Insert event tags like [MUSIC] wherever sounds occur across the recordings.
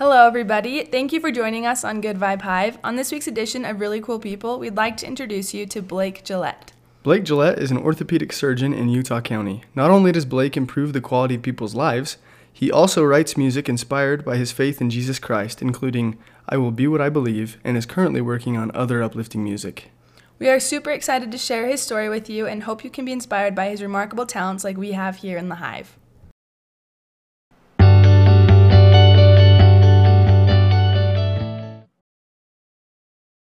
Hello, everybody. Thank you for joining us on Good Vibe Hive. On this week's edition of Really Cool People, we'd like to introduce you to Blake Gillette. Blake Gillette is an orthopedic surgeon in Utah County. Not only does Blake improve the quality of people's lives, he also writes music inspired by his faith in Jesus Christ, including I Will Be What I Believe, and is currently working on other uplifting music. We are super excited to share his story with you and hope you can be inspired by his remarkable talents like we have here in the Hive.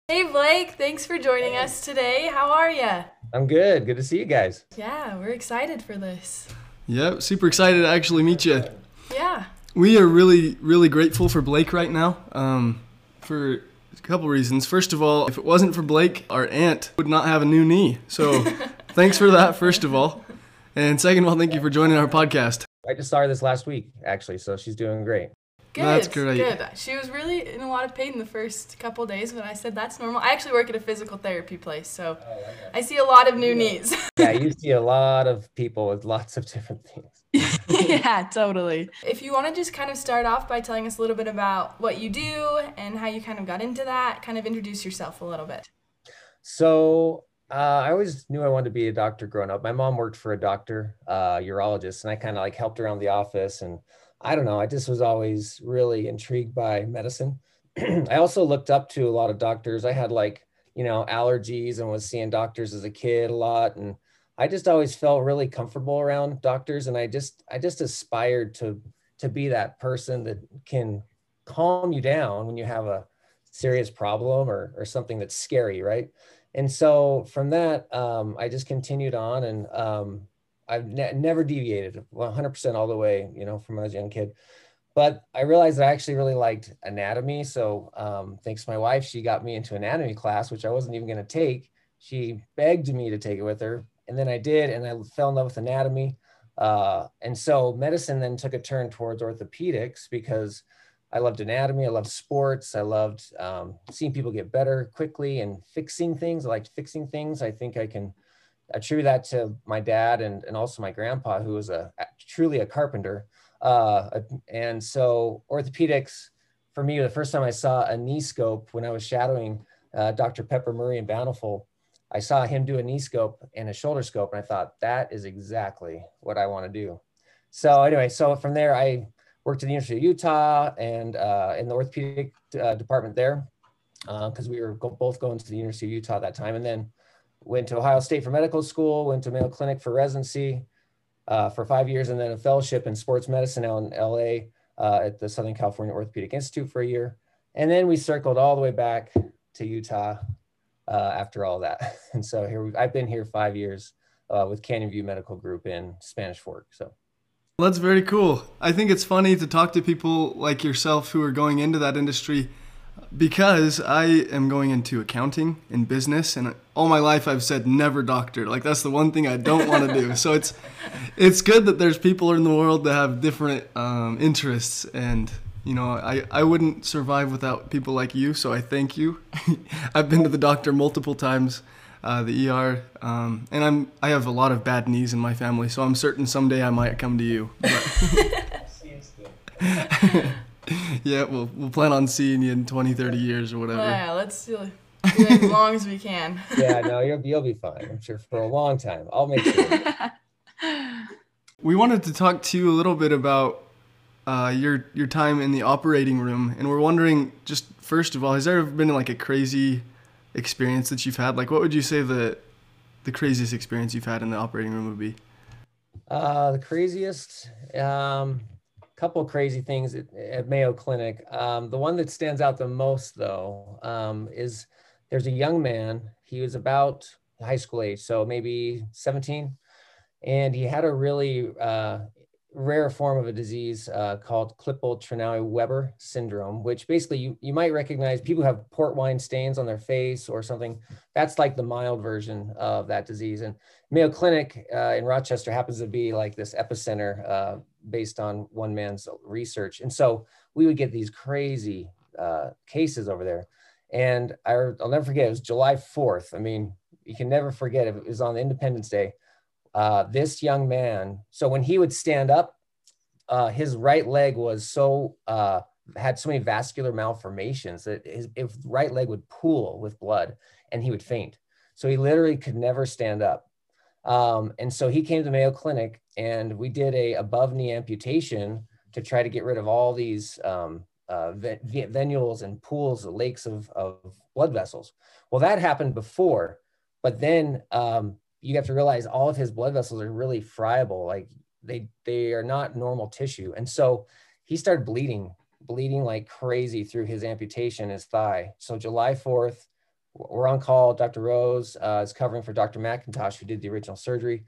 Hey Blake, thanks for joining us today. How are you? I'm good. Good to see you guys. Yeah, we're excited for this. Yep, super excited to actually meet you. Yeah. We are really, really grateful for Blake right now um, for a couple reasons. First of all, if it wasn't for Blake, our aunt would not have a new knee. So [LAUGHS] thanks for that, first of all. And second of all, thank you for joining our podcast. I just saw her this last week, actually, so she's doing great. Good. That's great. Good. She was really in a lot of pain the first couple days, but I said that's normal. I actually work at a physical therapy place, so I see a lot of new knees. [LAUGHS] Yeah, you see a lot of people with lots of different things. [LAUGHS] yeah, totally. [LAUGHS] If you want to just kind of start off by telling us a little bit about what you do and how you kind of got into that, kind of introduce yourself a little bit. So, uh, I always knew I wanted to be a doctor growing up. My mom worked for a doctor, uh, urologist, and I kind of like helped around the office. And I don't know, I just was always really intrigued by medicine. [CLEARS THROAT] I also looked up to a lot of doctors. I had like, you know, allergies and was seeing doctors as a kid a lot. And I just always felt really comfortable around doctors. And I just, I just aspired to, to be that person that can calm you down when you have a serious problem or, or something that's scary. Right. And so from that, um, I just continued on and um, I've ne- never deviated 100% all the way, you know, from when I was a young kid. But I realized I actually really liked anatomy. So um, thanks to my wife, she got me into anatomy class, which I wasn't even going to take. She begged me to take it with her. And then I did, and I fell in love with anatomy. Uh, and so medicine then took a turn towards orthopedics because I loved anatomy. I loved sports. I loved um, seeing people get better quickly and fixing things. I liked fixing things. I think I can attribute that to my dad and, and also my grandpa, who was a, truly a carpenter. Uh, and so orthopedics, for me, the first time I saw a knee scope when I was shadowing uh, Dr. Pepper Murray and Bountiful, I saw him do a knee scope and a shoulder scope, and I thought that is exactly what I want to do. So anyway, so from there, I worked at the University of Utah and uh, in the orthopedic uh, department there because uh, we were go- both going to the University of Utah at that time, and then went to Ohio State for medical school, went to Mayo Clinic for residency uh, for five years, and then a fellowship in sports medicine out in LA uh, at the Southern California Orthopedic Institute for a year. And then we circled all the way back to Utah uh, after all that. [LAUGHS] And so here we, I've been here five years uh, with Canyon View Medical Group in Spanish Fork. So. That's very cool. I think it's funny to talk to people like yourself who are going into that industry because I am going into accounting and business, and all my life I've said never doctor. Like that's the one thing I don't want to do. [LAUGHS] So it's it's good that there's people in the world that have different um, interests, and you know I I wouldn't survive without people like you. So I thank you. [LAUGHS] I've been to the doctor multiple times, uh, the ER, um, and I'm I have a lot of bad knees in my family, so I'm certain someday I might come to you. [LAUGHS] yeah, we'll, we'll plan on seeing you in 20, 30 years or whatever. Yeah, let's do it as long as we can. [LAUGHS] yeah, no, you'll, be, you'll be fine. I'm sure for a long time. I'll make sure. [LAUGHS] we wanted to talk to you a little bit about uh, your your time in the operating room, and we're wondering, just first of all, has there ever been like a crazy experience that you've had? Like, what would you say the the craziest experience you've had in the operating room would be? Uh, the craziest. Um, couple crazy things at, at Mayo Clinic. Um, the one that stands out the most, though, um, is there's a young man. He was about high school age, so maybe 17, and he had a really uh, rare form of a disease uh, called Klippel-Trenaunay-Weber syndrome, which basically you, you might recognize people have port wine stains on their face or something. That's like the mild version of that disease. And Mayo Clinic uh, in Rochester happens to be like this epicenter uh, based on one man's research. And so we would get these crazy uh, cases over there. And I, will never forget, it was July 4th. I mean, you can never forget it. Was on Independence Day. Uh, this young man, so when he would stand up, uh, his right leg was so uh, had so many vascular malformations that his, his right leg would pool with blood and he would faint. So he literally could never stand up. Um, and so he came to Mayo Clinic and we did a above knee amputation to try to get rid of all these um, uh, venules and pools, lakes of, of blood vessels. Well, that happened before, but then um, you have to realize all of his blood vessels are really friable. Like they, they are not normal tissue. And so he started bleeding, bleeding like crazy through his amputation, his thigh. So July 4th, we're on call. Dr. Rose uh, is covering for Dr. McIntosh, who did the original surgery.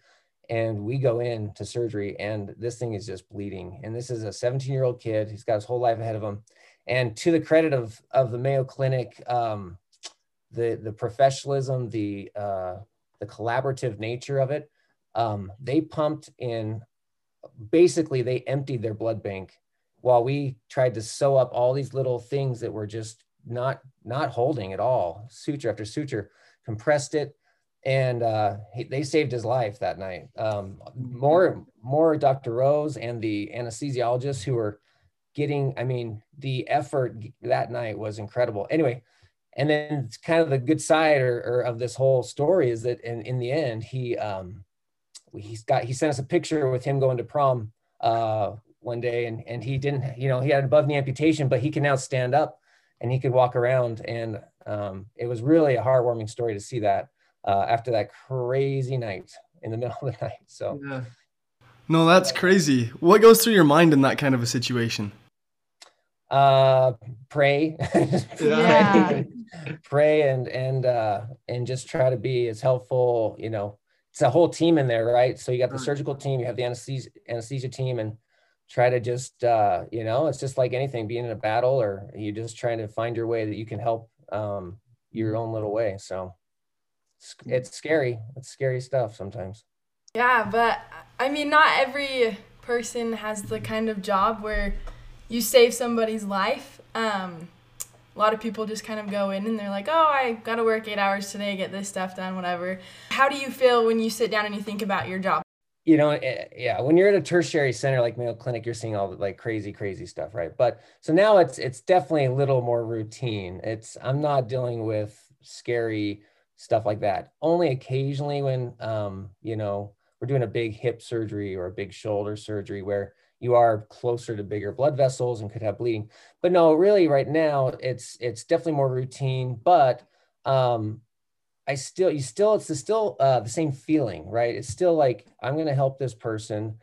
And we go in to surgery, and this thing is just bleeding. And this is a 17 year old kid. He's got his whole life ahead of him. And to the credit of, of the Mayo Clinic, um, the, the professionalism, the, uh, the collaborative nature of it, um, they pumped in basically, they emptied their blood bank while we tried to sew up all these little things that were just not not holding at all, suture after suture, compressed it, and uh, he, they saved his life that night. Um, more more Dr. Rose and the anesthesiologists who were getting, I mean, the effort that night was incredible. Anyway, and then it's kind of the good side or, or of this whole story is that in, in the end, he um, he's got he sent us a picture with him going to prom uh, one day, and and he didn't, you know, he had above knee amputation, but he can now stand up and he could walk around. And um, it was really a heartwarming story to see that uh, after that crazy night in the [LAUGHS] middle of the night. So, yeah. no, that's crazy. What goes through your mind in that kind of a situation? Uh, pray, [LAUGHS] yeah. [LAUGHS] pray, and and uh, and just try to be as helpful. You know, it's a whole team in there, right? So you got the surgical team, you have the anesthesia anesthesia team, and try to just uh, you know it's just like anything being in a battle or you're just trying to find your way that you can help um, your own little way. So it's, it's scary. It's scary stuff sometimes. Yeah but i mean not every person has the kind of job where you save somebody's life. Um, a lot of people just kind of go in and they're like oh i gotta work eight hours today get this stuff done whatever. How do you feel when you sit down and you think about your job you know, eh, yeah, when you're at a tertiary center like Mayo Clinic, you're seeing all the like crazy, crazy stuff, right? But so now it's it's definitely a little more routine. It's I'm not dealing with scary stuff like that. Only occasionally when um, you know, we're doing a big hip surgery or a big shoulder surgery where you are closer to bigger blood vessels and could have bleeding. But no, really right now it's it's definitely more routine, but um I still, you still, it's still uh, the same feeling, right? It's still like I'm going to help this person.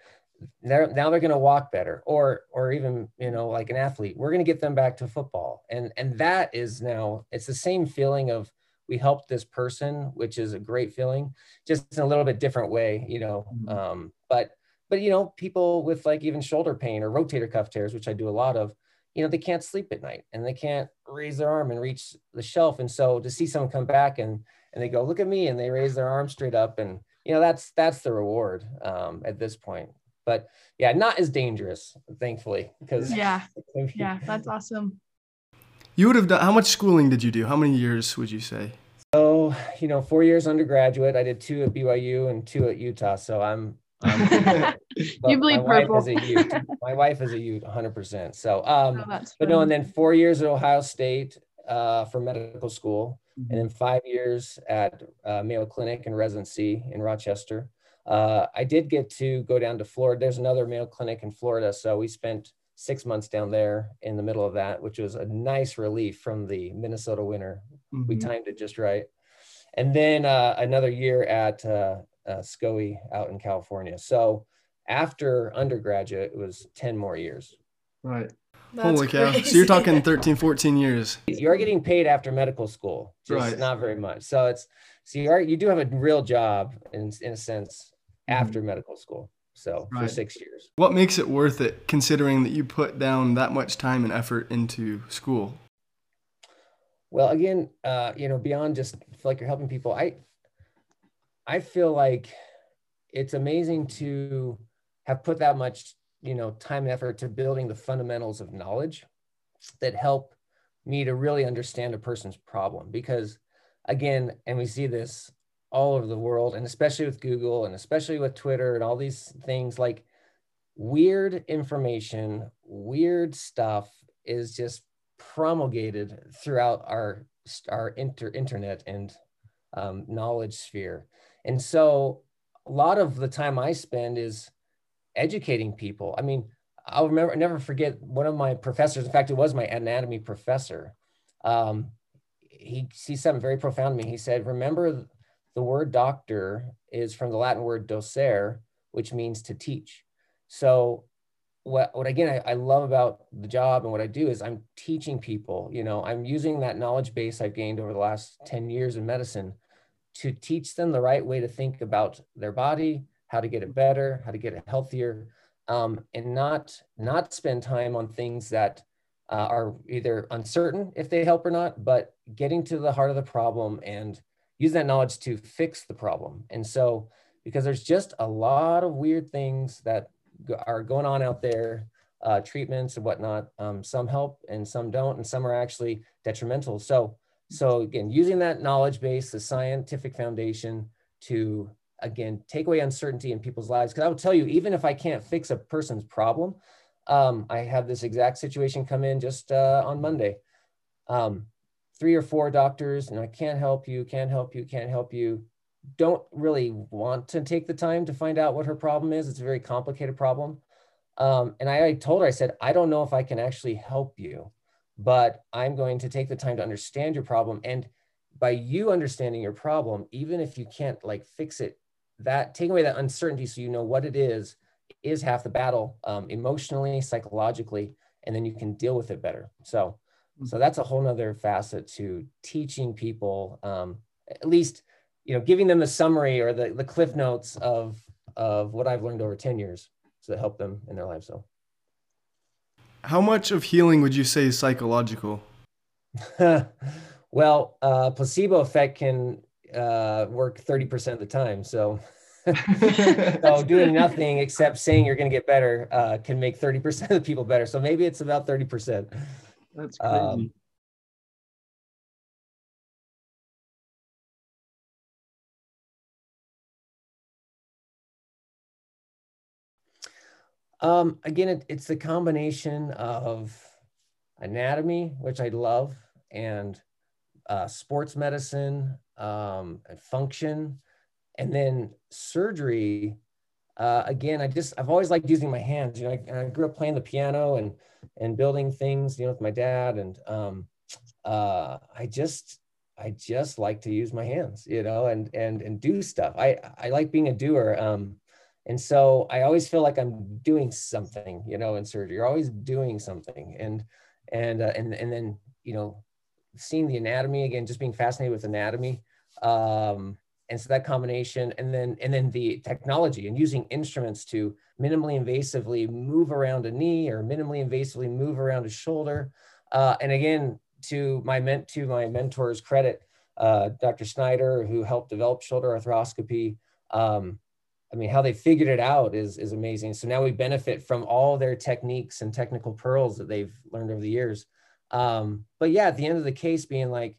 They're, now they're going to walk better, or or even you know like an athlete, we're going to get them back to football, and and that is now it's the same feeling of we helped this person, which is a great feeling, just in a little bit different way, you know. Mm-hmm. Um, but but you know people with like even shoulder pain or rotator cuff tears, which I do a lot of, you know they can't sleep at night and they can't raise their arm and reach the shelf, and so to see someone come back and and they go, look at me, and they raise their arm straight up, and you know that's that's the reward um, at this point. But yeah, not as dangerous, thankfully, because yeah, [LAUGHS] yeah, that's awesome. You would have done. How much schooling did you do? How many years would you say? So you know, four years undergraduate. I did two at BYU and two at Utah. So I'm. [LAUGHS] you bleed my purple. Wife is a Ute. My wife is a Ute, 100%. So, um, oh, but no, and then four years at Ohio State uh, for medical school mm-hmm. and then five years at uh, Mayo Clinic in residency in Rochester. Uh, I did get to go down to Florida. There's another Mayo Clinic in Florida, so we spent six months down there in the middle of that, which was a nice relief from the Minnesota winter. Mm-hmm. We timed it just right. And then uh, another year at uh, uh, SCOI out in California. So after undergraduate, it was 10 more years. Right. That's Holy cow. Crazy. So you're talking 13, 14 years. You're getting paid after medical school, just right. not very much. So it's, so you are, you do have a real job in, in a sense mm-hmm. after mm-hmm. medical school. So right. for six years. What makes it worth it considering that you put down that much time and effort into school? Well, again, uh, you know, beyond just feel like you're helping people, I, I feel like it's amazing to have put that much you know time and effort to building the fundamentals of knowledge that help me to really understand a person's problem because again and we see this all over the world and especially with google and especially with twitter and all these things like weird information weird stuff is just promulgated throughout our our inter, internet and um, knowledge sphere. And so a lot of the time I spend is educating people. I mean, I'll remember, I never forget one of my professors. In fact, it was my anatomy professor. Um, he, said something very profound to me. He said, remember the word doctor is from the Latin word docere, which means to teach. So what, what again, I, I love about the job and what I do is I'm teaching people, you know, I'm using that knowledge base I've gained over the last 10 years in medicine to teach them the right way to think about their body, how to get it better, how to get it healthier, um, and not not spend time on things that uh, are either uncertain if they help or not, but getting to the heart of the problem and use that knowledge to fix the problem. And so, because there's just a lot of weird things that are going on out there, uh, treatments and whatnot. Um, some help and some don't, and some are actually detrimental. So, so again, using that knowledge base, the scientific foundation to again take away uncertainty in people's lives. Because I will tell you, even if I can't fix a person's problem, um, I have this exact situation come in just uh, on Monday. Um, three or four doctors, and I can't help you, can't help you, can't help you. Don't really want to take the time to find out what her problem is. It's a very complicated problem. Um, and I, I told her, I said, I don't know if I can actually help you, but I'm going to take the time to understand your problem. And by you understanding your problem, even if you can't like fix it, that taking away that uncertainty so you know what it is, is half the battle um, emotionally, psychologically, and then you can deal with it better. So, so that's a whole nother facet to teaching people, um, at least, you know, giving them the summary or the, the cliff notes of, of what I've learned over 10 years to help them in their lives. So how much of healing would you say is psychological? [LAUGHS] well, uh, placebo effect can uh, work 30% of the time. So, [LAUGHS] so [LAUGHS] doing nothing except saying you're going to get better uh, can make 30% of the people better. So maybe it's about 30%. That's crazy. Um, um, again, it, it's the combination of anatomy, which I love, and uh, sports medicine, um, function, and then surgery. Uh, again, I just I've always liked using my hands. You know, I, I, grew up playing the piano and and building things. You know, with my dad, and um, uh, I just I just like to use my hands. You know, and and and do stuff. I I like being a doer. Um, and so I always feel like I'm doing something. You know, in surgery, you're always doing something, and and uh, and and then you know seeing the anatomy again, just being fascinated with anatomy. Um, and so that combination and then and then the technology and using instruments to minimally invasively move around a knee or minimally invasively move around a shoulder. Uh, and again, to my ment to my mentor's credit, uh, Dr. Snyder, who helped develop shoulder arthroscopy, um, I mean, how they figured it out is, is amazing. So now we benefit from all their techniques and technical pearls that they've learned over the years. Um, but yeah, at the end of the case, being like,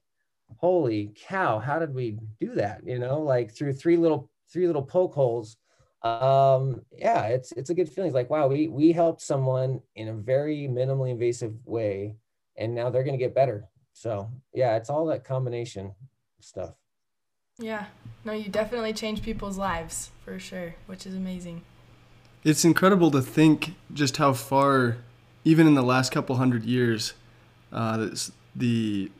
holy cow, how did we do that? You know, like through three little three little poke holes. Um, yeah, it's it's a good feeling. It's like, wow, we we helped someone in a very minimally invasive way, and now they're gonna get better. So yeah, it's all that combination stuff. Yeah. No, you definitely change people's lives for sure, which is amazing. It's incredible to think just how far, even in the last couple hundred years, uh, the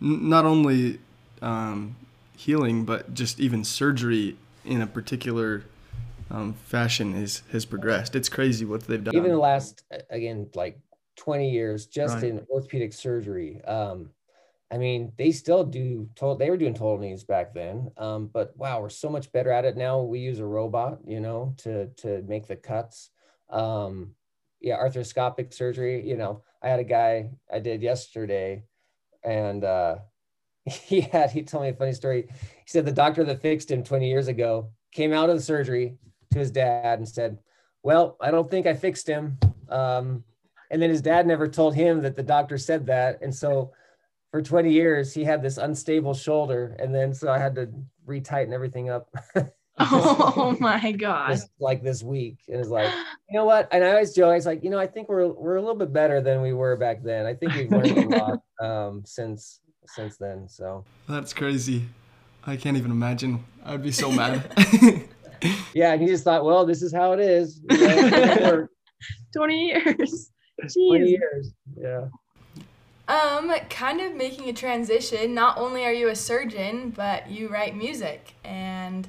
not only um, healing but just even surgery in a particular um, fashion is has progressed. It's crazy what they've done. Even the last again like 20 years just right. in orthopedic surgery. Um, I mean, they still do total, they were doing total knees back then. Um, but wow, we're so much better at it now. We use a robot, you know, to to make the cuts. Um, yeah, arthroscopic surgery. You know, I had a guy I did yesterday, and uh, [LAUGHS] he had he told me a funny story. He said the doctor that fixed him 20 years ago came out of the surgery to his dad and said, "Well, I don't think I fixed him." Um, and then his dad never told him that the doctor said that, and so for 20 years he had this unstable shoulder, and then so I had to retighten everything up. [LAUGHS] [LAUGHS] [LAUGHS] oh my god! like this week, and it's like, you know what? And I always joke, it's like, you know, I think we're we're a little bit better than we were back then. I think we've learned a [LAUGHS] lot um, since since then. So that's crazy. I can't even imagine. I'd be so mad. yeah, and he just thought, well, this is how it is. Twenty years. Jeez. Twenty years. Yeah. Um, kind of making a transition. Not only are you a surgeon, but you write music. And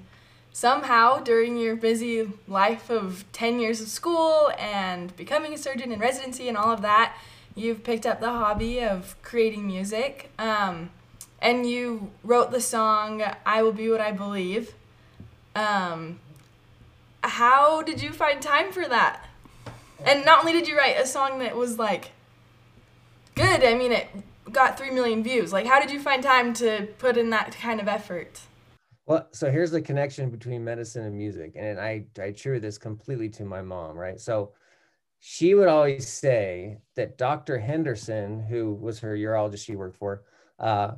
somehow, during your busy life of 10 years of school and becoming a surgeon in residency and all of that, you've picked up the hobby of creating music. Um, and you wrote the song I Will Be What I Believe. Um, how did you find time for that? And not only did you write a song that was like good. I mean, it got 3 million views. Like, how did you find time to put in that kind of effort? Well, so here's the connection between medicine and music. And I, I attribute this completely to my mom, right? So she would always say that Dr. Henderson, who was her urologist she worked for, uh,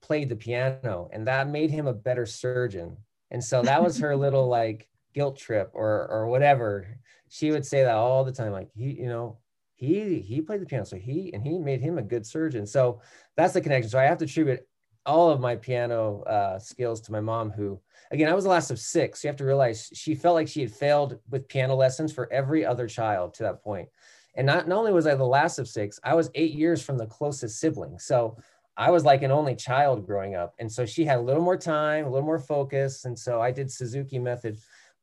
played the piano and that made him a better surgeon. And so that was her little [LAUGHS] like guilt trip or or whatever. She would say that all the time, like he, you know, he he played the piano so he and he made him a good surgeon so that's the connection so i have to attribute all of my piano uh, skills to my mom who again i was the last of six so you have to realize she felt like she had failed with piano lessons for every other child to that point. and not, not only was i the last of six i was eight years from the closest sibling so i was like an only child growing up and so she had a little more time a little more focus and so i did suzuki method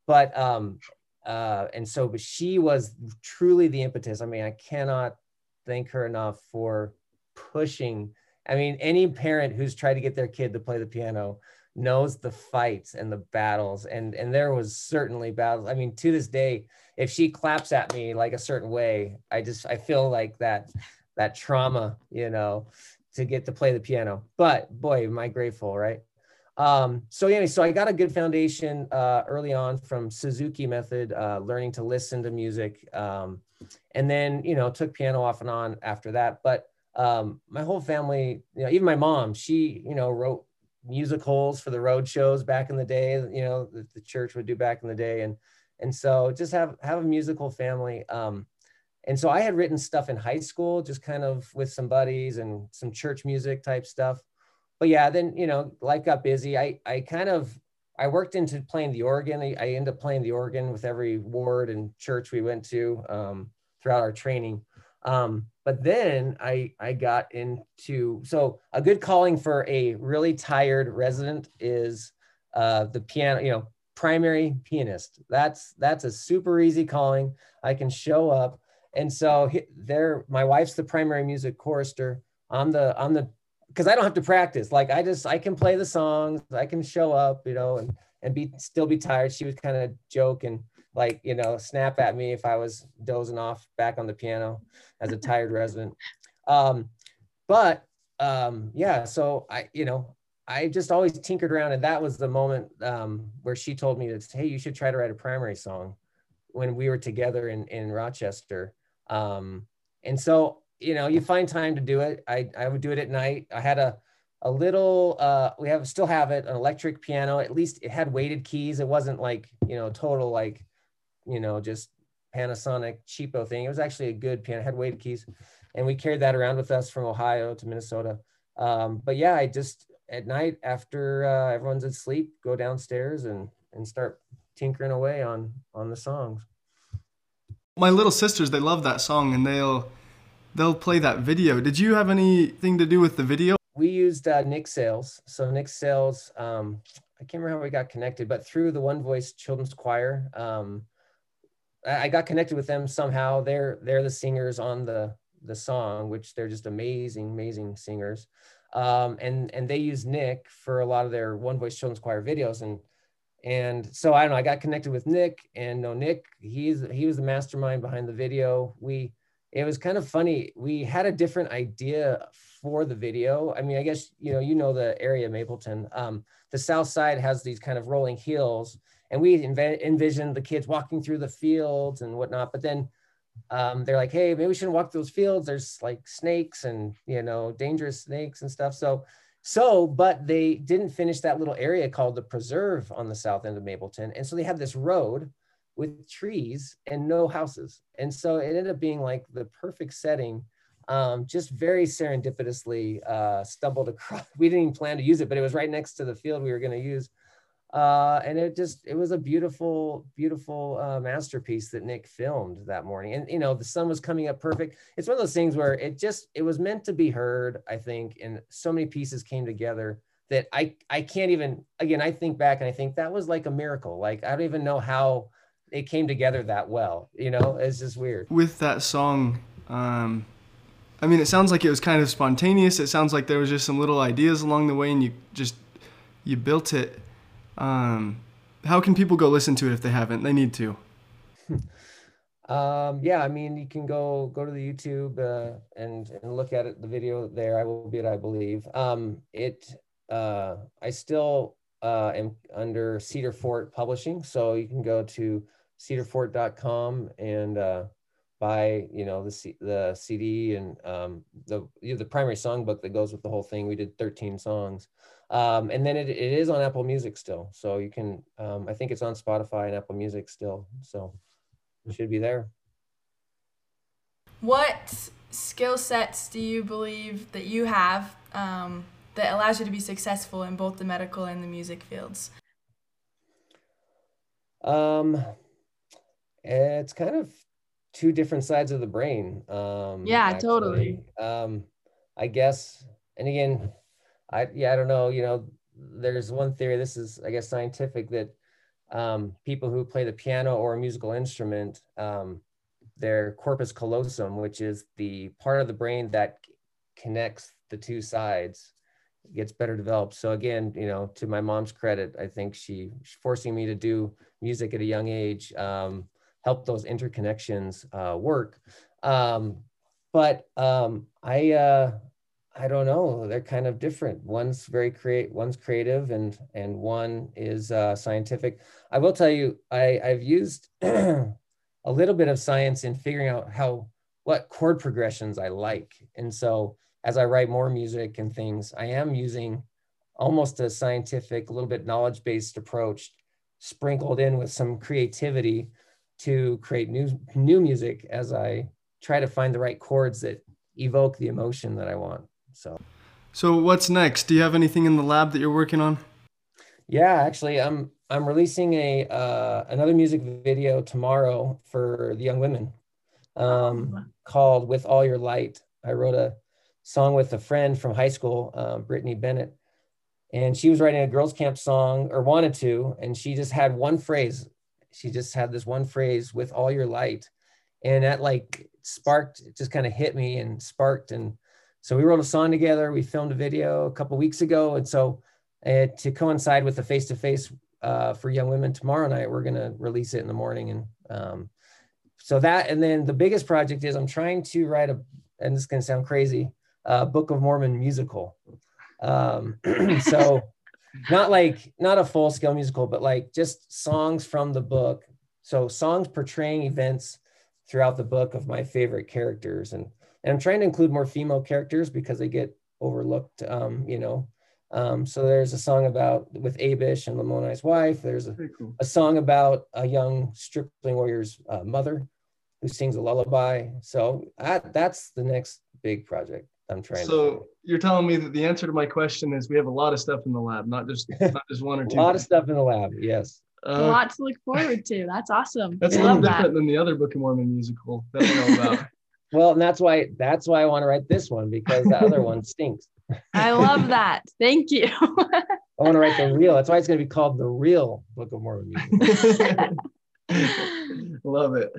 but um, uh, and so, but she was truly the impetus. I mean, I cannot thank her enough for pushing. I mean, any parent who's tried to get their kid to play the piano knows the fights and the battles and and there was certainly battles. I mean to this day if she claps at me like a certain way i just i feel like that that trauma you know to get to play the piano. But boy am i grateful right? Um, so anyway, so I got a good foundation uh, early on from Suzuki method, uh, learning to listen to music, um, and then you know took piano off and on after that. But um, my whole family, you know, even my mom, she you know wrote musicals for the road shows back in the day. You know, the, the church would do back in the day, and and so just have have a musical family. Um, and so I had written stuff in high school, just kind of with some buddies and some church music type stuff but yeah, then you know, life got busy. I I kind of I worked into playing the organ. I, I ended up playing the organ with every ward and church we went to um, throughout our training. Um, but then I I got into so a good calling for a really tired resident is uh, the piano. You know, primary pianist. That's that's a super easy calling. I can show up, and so there, my wife's the primary music chorister. I'm the I'm the because I don't have to practice. Like I just I can play the songs, I can show up, you know, and and be still be tired. She would kind of joke and like you know snap at me if I was dozing off back on the piano as a [LAUGHS] tired resident. Um, but um, yeah, so I you know I just always tinkered around, and that was the moment um, where she told me that hey, you should try to write a primary song when we were together in in Rochester. Um, and so you know, you find time to do it. I, I would do it at night. I had a, a little, uh, we have still have it, an electric piano. At least it had weighted keys. It wasn't like, you know, total like, you know, just Panasonic cheapo thing. It was actually a good piano, had weighted keys. And we carried that around with us from Ohio to Minnesota. Um, but yeah, I just at night after uh, everyone's asleep, go downstairs and and start tinkering away on on the songs. My little sisters, they love that song, and they'll they'll play that video. Did you have anything to do with the video? We used uh, Nick Sales. So Nick Sales, um, I can't remember how we got connected, but through the One Voice Children's Choir, um, I got connected with them somehow. They're they're the singers on the the song, which they're just amazing, amazing singers. Um, and and they use Nick for a lot of their One Voice Children's Choir videos. And and so I don't know. I got connected with Nick, and no, Nick, he's he was the mastermind behind the video. We it was kind of funny. We had a different idea for the video. I mean, I guess you know you know the area Mapleton. Um, the south side has these kind of rolling hills, and we env- envisioned the kids walking through the fields and whatnot. But then um, they're like, "Hey, maybe we shouldn't walk through those fields. There's like snakes and you know dangerous snakes and stuff." So so, but they didn't finish that little area called the preserve on the south end of Mapleton. And so they had this road with trees and no houses. And so it ended up being like the perfect setting. Um, just very serendipitously uh, stumbled across. [LAUGHS] We didn't even plan to use it, but it was right next to the field we were going to use uh, and it just it was a beautiful beautiful uh, masterpiece that nick filmed that morning. And you know the sun was coming up perfect. It's one of those things where it just it was meant to be heard i think and so many pieces came together that i i can't even again i think back and i think that was like a miracle. Like i don't even know how it came together that well you know? It's just weird. With that song um i mean it sounds like it was kind of spontaneous. It sounds like there was just some little ideas along the way and you just you built it um, how can people go listen to it if they haven't? They need to. [LAUGHS] um, yeah, I mean, you can go go to the YouTube uh, and and look at it, the video there. I will be it, I believe. Um, it uh, I still uh, am under Cedar Fort Publishing, so you can go to cedarfort.com and uh, buy you know the C- the CD and um, the you know, the primary songbook that goes with the whole thing. We did 13 songs. Um, and then it, it is on Apple Music still. So you can, um, I think it's on Spotify and Apple Music still. So it should be there. What skill sets do you believe that you have um, that allows you to be successful in both the medical and the music fields? Um, it's kind of two different sides of the brain. Um, yeah, actually. totally. Um, I guess, and again, I yeah, I don't know. You know, there's one theory. This is, I guess, scientific that um, people who play the piano or a musical instrument, um, their corpus callosum, which is the part of the brain that connects the two sides, gets better developed. So again, you know, to my mom's credit, I think she forcing me to do music at a young age um, helped those interconnections uh, work. Um, but um, I uh, I don't know. They're kind of different. One's very create, one's creative, and and one is uh, scientific. I will tell you, I I've used [CLEARS THROAT] a little bit of science in figuring out how what chord progressions I like, and so as I write more music and things, I am using almost a scientific, a little bit knowledge based approach, sprinkled in with some creativity to create new new music as I try to find the right chords that evoke the emotion that I want. So, so what's next? Do you have anything in the lab that you're working on? Yeah, actually, I'm I'm releasing a uh, another music video tomorrow for the young women, um, called "With All Your Light." I wrote a song with a friend from high school, uh, Brittany Bennett, and she was writing a girls' camp song or wanted to, and she just had one phrase. She just had this one phrase, "With all your light," and that like sparked, it just kind of hit me and sparked and so we wrote a song together. We filmed a video a couple weeks ago, and so uh, to coincide with the face to face for young women tomorrow night, we're gonna release it in the morning. And um, so that, and then the biggest project is I'm trying to write a, and this is gonna sound crazy, uh, Book of Mormon musical. Um, [CLEARS THROAT] so not like not a full scale musical, but like just songs from the book. So songs portraying events throughout the book of my favorite characters and and I'm trying to include more female characters because they get overlooked, um, you know. Um, so there's a song about with Abish and Lamoni's wife. There's a, cool. a song about a young stripling warrior's uh, mother who sings a lullaby. So I, that's the next big project I'm trying. So you're telling me that the answer to my question is we have a lot of stuff in the lab, not just [LAUGHS] not just one or two. a lot of stuff in the lab. Yes. Uh, a lot to look forward to. That's awesome. That's I a little different that. than the other Book of Mormon musical that we know about. [LAUGHS] Well, and that's why that's why I want to write this one because the other one [LAUGHS] stinks. I love that. [LAUGHS] Thank you. I want to write the real. That's why it's going to be called the real Book of Mormon. [LAUGHS] love it.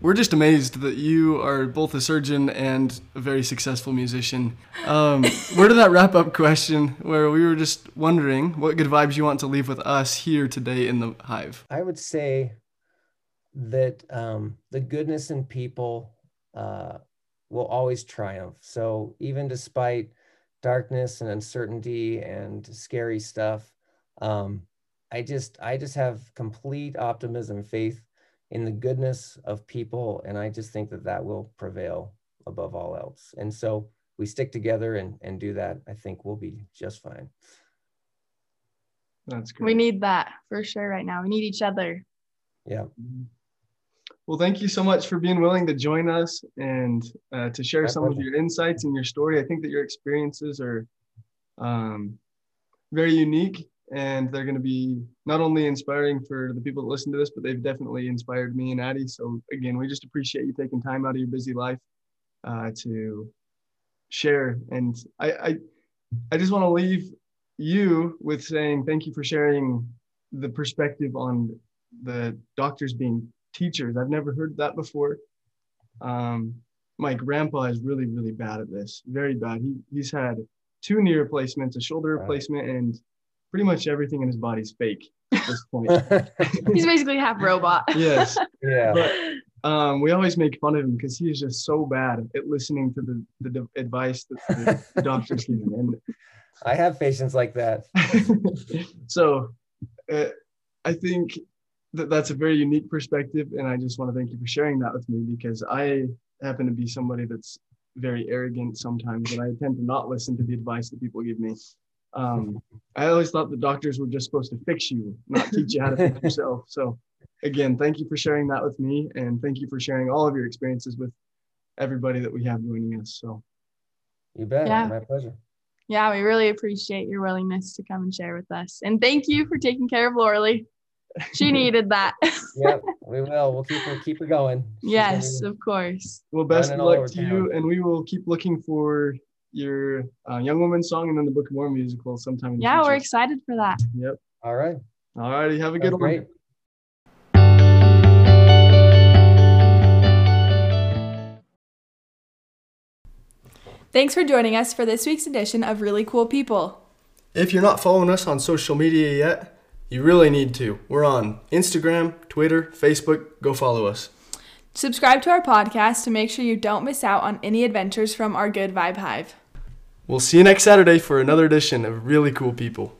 We're just amazed that you are both a surgeon and a very successful musician. Um, where did that wrap up question where we were just wondering what good vibes you want to leave with us here today in the Hive? I would say that um, the goodness in people uh, will always triumph. So even despite darkness and uncertainty and scary stuff, um, I just I just have complete optimism, faith in the goodness of people, and I just think that that will prevail above all else. And so we stick together and and do that, I think we'll be just fine. That's great. We need that for sure right now. We need each other. Yeah. Mm-hmm. Well, thank you so much for being willing to join us and uh, to share My some of your insights and your story. I think that your experiences are um, very unique and they're going to be not only inspiring for the people that listen to this, but they've definitely inspired me and Addie. So, again, we just appreciate you taking time out of your busy life uh, to share. And I, I, I just want to leave you with saying thank you for sharing the perspective on the doctors being teachers. I've never heard that before. Um, my grandpa is really, really bad at this. Very bad. He he's had two knee replacements, a shoulder Wow. replacement, and pretty much everything in his body's fake at this point. [LAUGHS] He's basically half robot. [LAUGHS] yes. yeah. But um, we always make fun of him because he is just so bad at listening to the, the, the advice that the [LAUGHS] doctors give him. I have patients like that. So uh, I think that that's a very unique perspective. And I just want to thank you for sharing that with me because I happen to be somebody that's very arrogant sometimes and I tend to not listen to the advice that people give me. Um, I always thought the doctors were just supposed to fix you, not teach you how to fix [LAUGHS] yourself. So, again, thank you for sharing that with me, and thank you for sharing all of your experiences with everybody that we have joining us. So, You bet. Yeah. My pleasure. Yeah, we really appreciate your willingness to come and share with us. And thank you for taking care of Lorley. She needed that. [LAUGHS] Yep, we will. We'll keep her keep her going. She's yes, of course. well, best of luck over to you, and we will keep looking for your uh, Young Woman song and then the Book of Mormon musical sometime. In the Yeah, we're excited for that. Yep. All right. All righty. Have a good Sounds one. great. Thanks for joining us for this week's edition of Really Cool People. If you're not following us on social media yet, you really need to. We're on Instagram, Twitter, Facebook. Go follow us. Subscribe to our podcast to make sure you don't miss out on any adventures from our Good Vibe Hive. We'll see you next Saturday for another edition of Really Cool People.